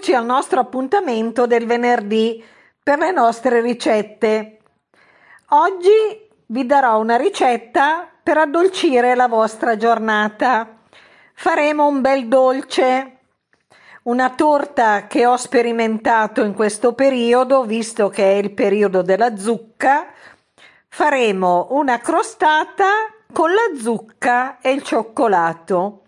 Eccoci al nostro appuntamento del venerdì per le nostre ricette. Oggi vi darò una ricetta per addolcire la vostra giornata. Faremo un bel dolce, una torta che ho sperimentato in questo periodo, visto che è il periodo della zucca. Faremo una crostata con la zucca e il cioccolato.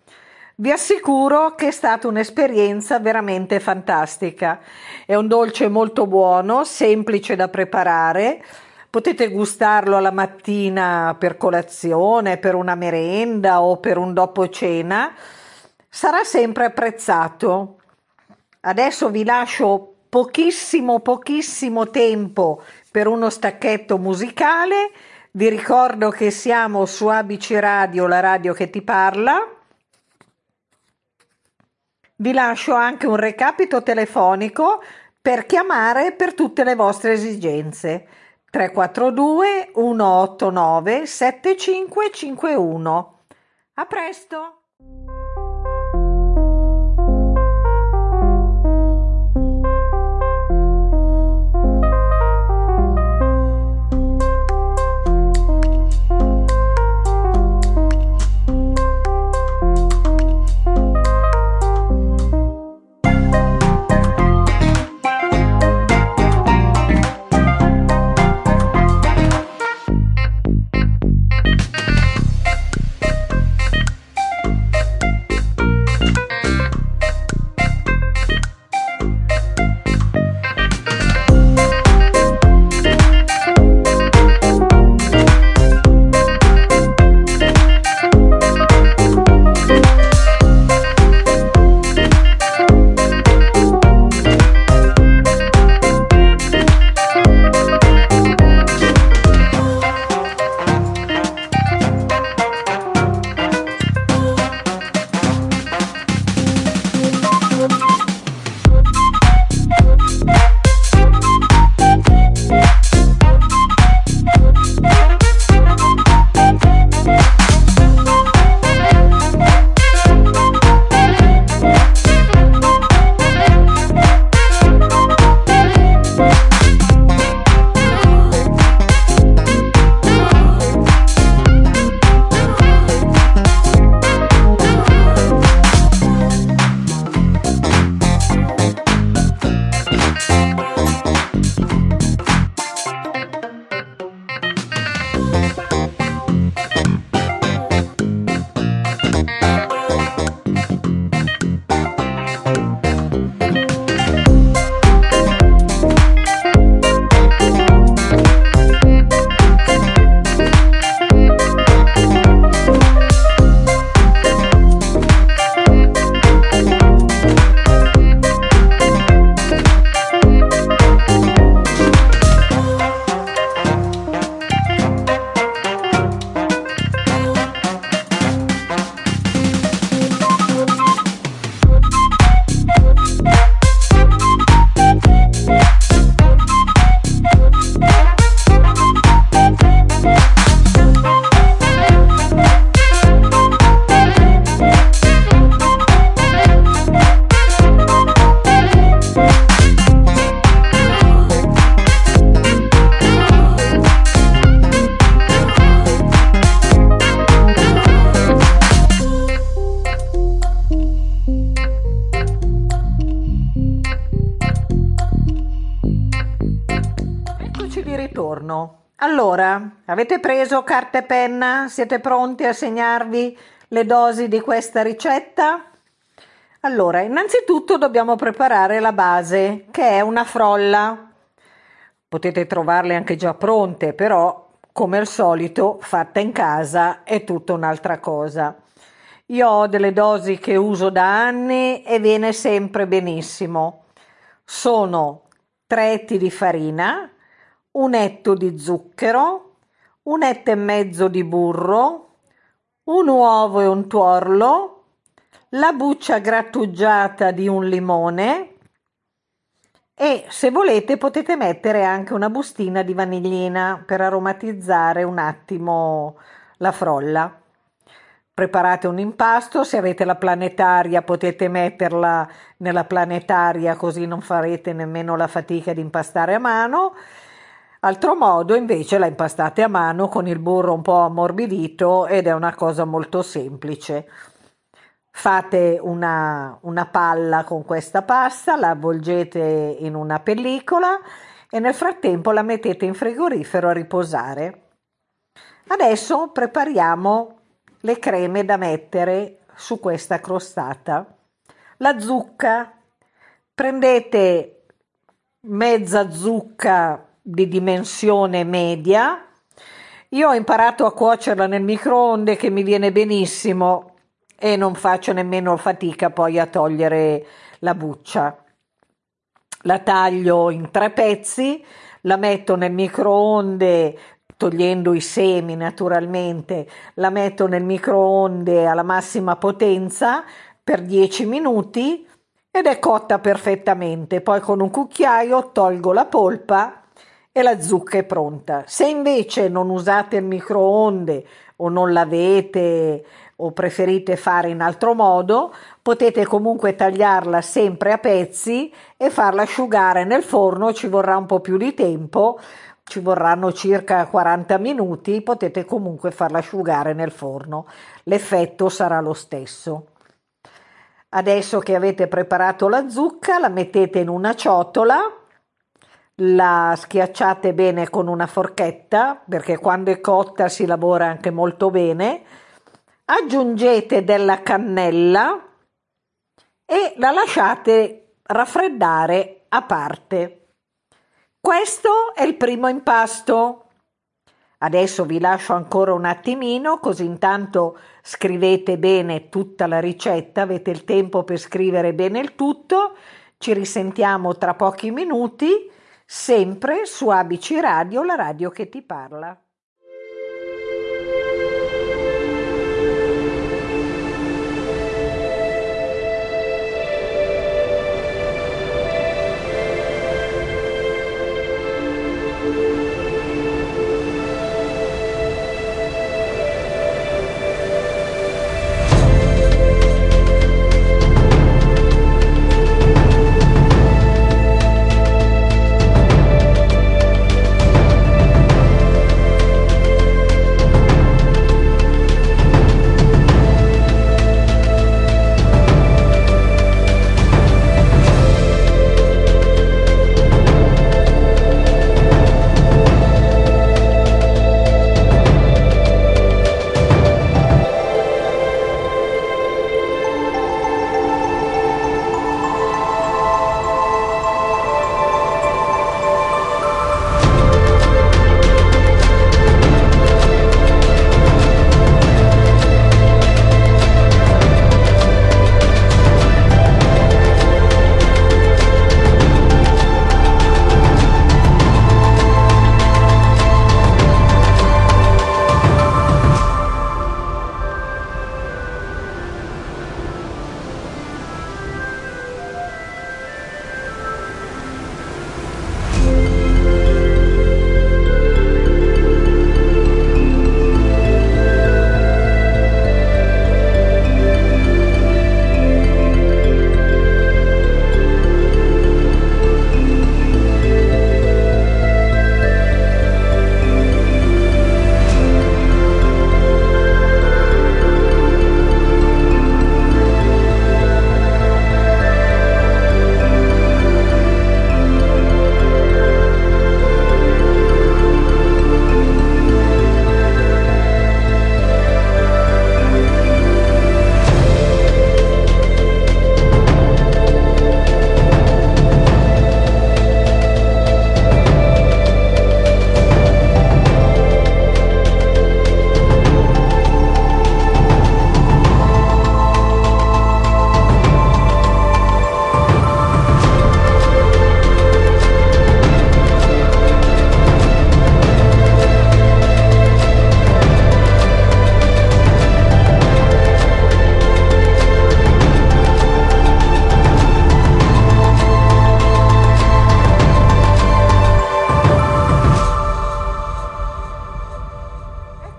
Vi assicuro che è stata un'esperienza veramente fantastica. È un dolce molto buono, semplice da preparare. Potete gustarlo alla mattina per colazione, per una merenda o per un dopo cena. Sarà sempre apprezzato. Adesso vi lascio pochissimo, pochissimo tempo per uno stacchetto musicale. Vi ricordo che siamo su ABC Radio, la radio che ti parla vi lascio anche un recapito telefonico per chiamare per tutte le vostre esigenze. 342 189 7551. A presto! Avete preso carta e penna? Siete pronti a segnarvi le dosi di questa ricetta? Allora, innanzitutto dobbiamo preparare la base, che è una frolla. Potete trovarle anche già pronte, però come al solito fatta in casa è tutta un'altra cosa. Io ho delle dosi che uso da anni e viene sempre benissimo. Sono 3 etti di farina, un etto di zucchero, un etto e mezzo di burro, un uovo e un tuorlo, la buccia grattugiata di un limone e se volete potete mettere anche una bustina di vanillina per aromatizzare un attimo la frolla. preparate un impasto, se avete la planetaria potete metterla nella planetaria così non farete nemmeno la fatica di impastare a mano. Altro modo invece la impastate a mano con il burro un po' ammorbidito ed è una cosa molto semplice. Fate una, una palla con questa pasta, la avvolgete in una pellicola e nel frattempo la mettete in frigorifero a riposare. Adesso prepariamo le creme da mettere su questa crostata. La zucca, prendete mezza zucca di dimensione media. Io ho imparato a cuocerla nel microonde che mi viene benissimo e non faccio nemmeno fatica poi a togliere la buccia. La taglio in tre pezzi, la metto nel microonde togliendo i semi naturalmente, la metto nel microonde alla massima potenza per 10 minuti ed è cotta perfettamente. Poi con un cucchiaio tolgo la polpa e la zucca è pronta. Se invece non usate il microonde o non l'avete o preferite fare in altro modo, potete comunque tagliarla sempre a pezzi e farla asciugare nel forno, ci vorrà un po' più di tempo, ci vorranno circa 40 minuti, potete comunque farla asciugare nel forno, l'effetto sarà lo stesso. Adesso che avete preparato la zucca, la mettete in una ciotola, la schiacciate bene con una forchetta, perché quando è cotta si lavora anche molto bene, aggiungete della cannella e la lasciate raffreddare a parte. Questo è il primo impasto. Adesso vi lascio ancora un attimino, così intanto scrivete bene tutta la ricetta, avete il tempo per scrivere bene il tutto. Ci risentiamo tra pochi minuti, sempre su ABC Radio, la radio che ti parla.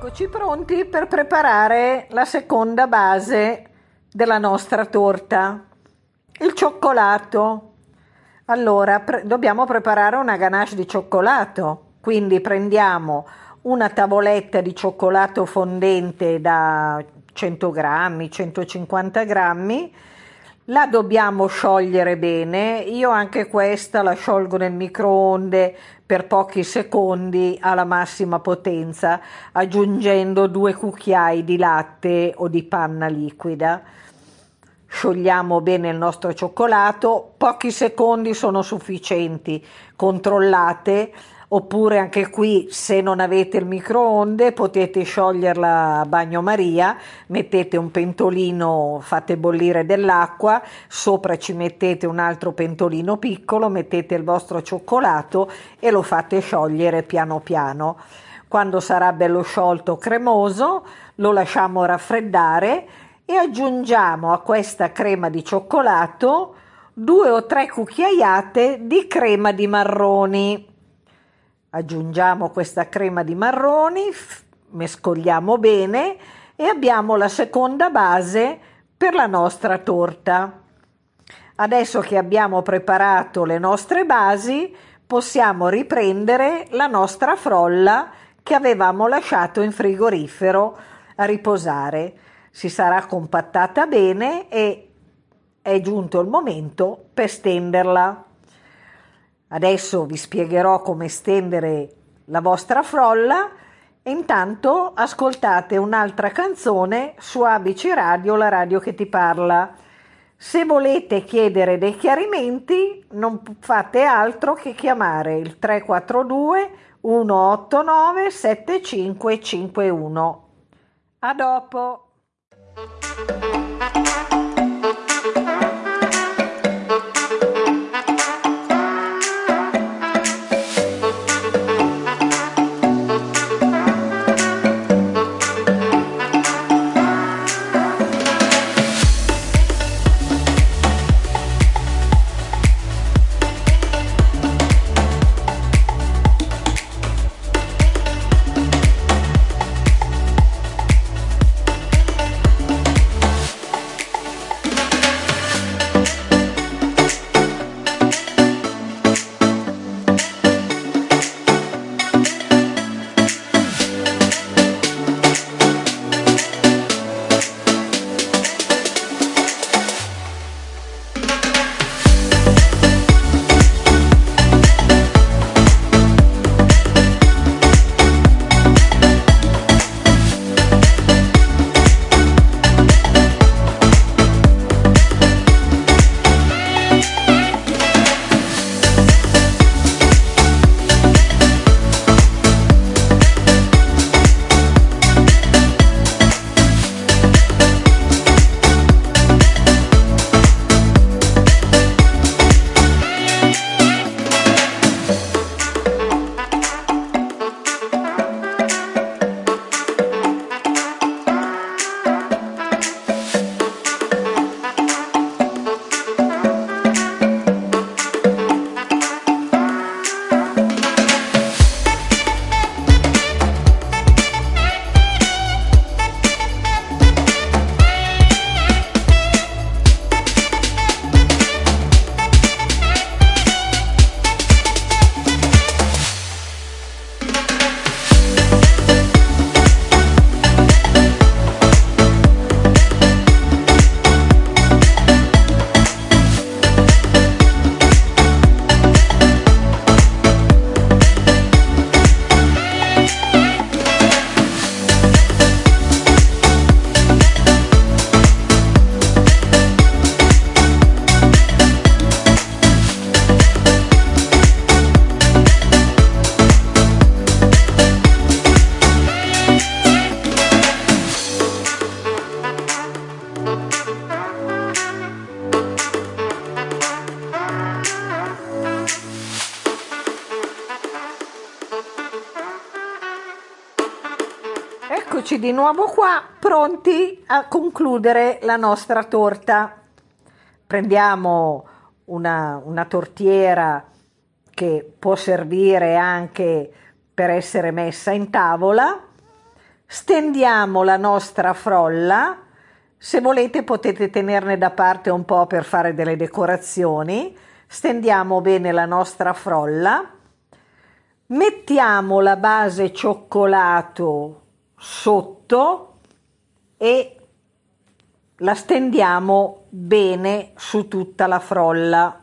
Eccoci pronti per preparare la seconda base della nostra torta, il cioccolato. Allora, pre- dobbiamo preparare una ganache di cioccolato, quindi prendiamo una tavoletta di cioccolato fondente da 100 grammi, 150 grammi, la dobbiamo sciogliere bene, io anche questa la sciolgo nel microonde per pochi secondi alla massima potenza, aggiungendo due cucchiai di latte o di panna liquida. Sciogliamo bene il nostro cioccolato, pochi secondi sono sufficienti, controllate oppure anche qui se non avete il microonde potete scioglierla a bagnomaria, mettete un pentolino, fate bollire dell'acqua, sopra ci mettete un altro pentolino piccolo, mettete il vostro cioccolato e lo fate sciogliere piano piano. Quando sarà bello sciolto cremoso lo lasciamo raffreddare e aggiungiamo a questa crema di cioccolato due o tre cucchiaiate di crema di marroni Aggiungiamo questa crema di marroni, mescoliamo bene e abbiamo la seconda base per la nostra torta. Adesso che abbiamo preparato le nostre basi, possiamo riprendere la nostra frolla che avevamo lasciato in frigorifero a riposare. Si sarà compattata bene e è giunto il momento per stenderla. Adesso vi spiegherò come stendere la vostra frolla e intanto ascoltate un'altra canzone su ABC Radio, la radio che ti parla. Se volete chiedere dei chiarimenti non fate altro che chiamare il 342 189 7551. A dopo! Nuovo qua, pronti a concludere la nostra torta. Prendiamo una, una tortiera che può servire anche per essere messa in tavola, stendiamo la nostra frolla, se volete potete tenerne da parte un po' per fare delle decorazioni, stendiamo bene la nostra frolla, mettiamo la base cioccolato sotto e la stendiamo bene su tutta la frolla.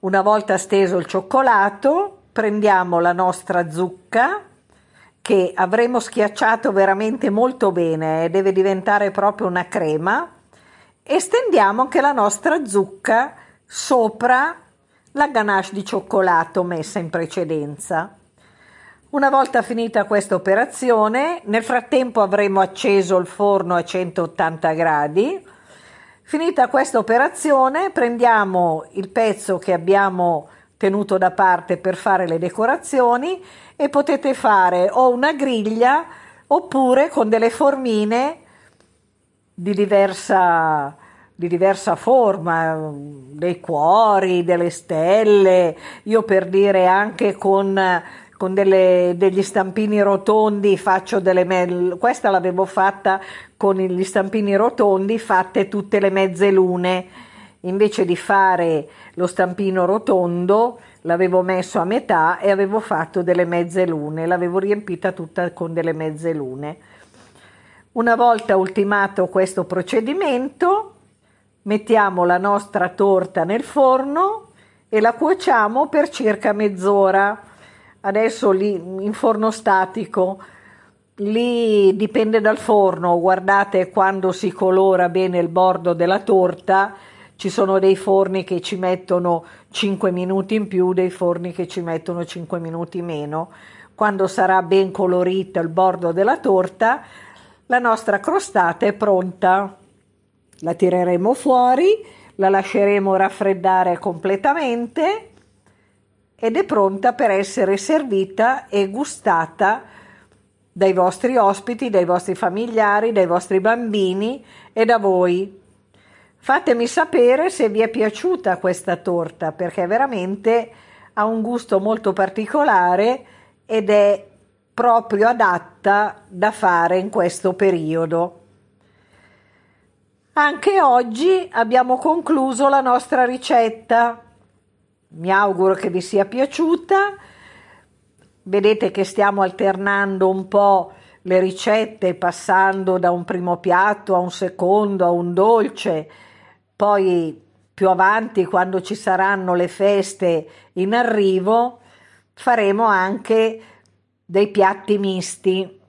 Una volta steso il cioccolato, prendiamo la nostra zucca che avremo schiacciato veramente molto bene, deve diventare proprio una crema e stendiamo anche la nostra zucca sopra la ganache di cioccolato messa in precedenza. Una volta finita questa operazione, nel frattempo avremo acceso il forno a 180 gradi. Finita questa operazione, prendiamo il pezzo che abbiamo tenuto da parte per fare le decorazioni e potete fare o una griglia oppure con delle formine di diversa, di diversa forma, dei cuori, delle stelle, io per dire anche con con delle, degli stampini rotondi faccio delle me- questa l'avevo fatta con gli stampini rotondi fatte tutte le mezze lune. Invece di fare lo stampino rotondo l'avevo messo a metà e avevo fatto delle mezze lune. L'avevo riempita tutta con delle mezze lune. Una volta ultimato questo procedimento mettiamo la nostra torta nel forno e la cuociamo per circa mezz'ora adesso lì in forno statico, lì dipende dal forno, guardate quando si colora bene il bordo della torta, ci sono dei forni che ci mettono 5 minuti in più, dei forni che ci mettono 5 minuti meno. Quando sarà ben colorita il bordo della torta, la nostra crostata è pronta. La tireremo fuori, la lasceremo raffreddare completamente ed è pronta per essere servita e gustata dai vostri ospiti, dai vostri familiari, dai vostri bambini e da voi. Fatemi sapere se vi è piaciuta questa torta perché veramente ha un gusto molto particolare ed è proprio adatta da fare in questo periodo. Anche oggi abbiamo concluso la nostra ricetta. Mi auguro che vi sia piaciuta. Vedete che stiamo alternando un po' le ricette, passando da un primo piatto a un secondo, a un dolce. Poi più avanti, quando ci saranno le feste in arrivo, faremo anche dei piatti misti.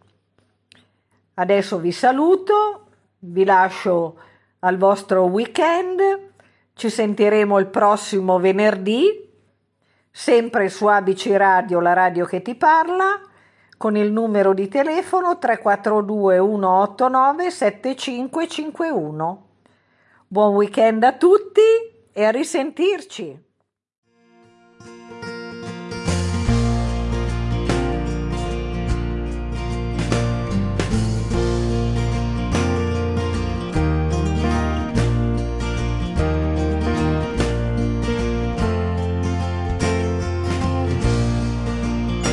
Adesso vi saluto, vi lascio al vostro weekend ci sentiremo il prossimo venerdì, sempre su ABC Radio, la radio che ti parla, con il numero di telefono 342 189 7551. Buon weekend a tutti e a risentirci!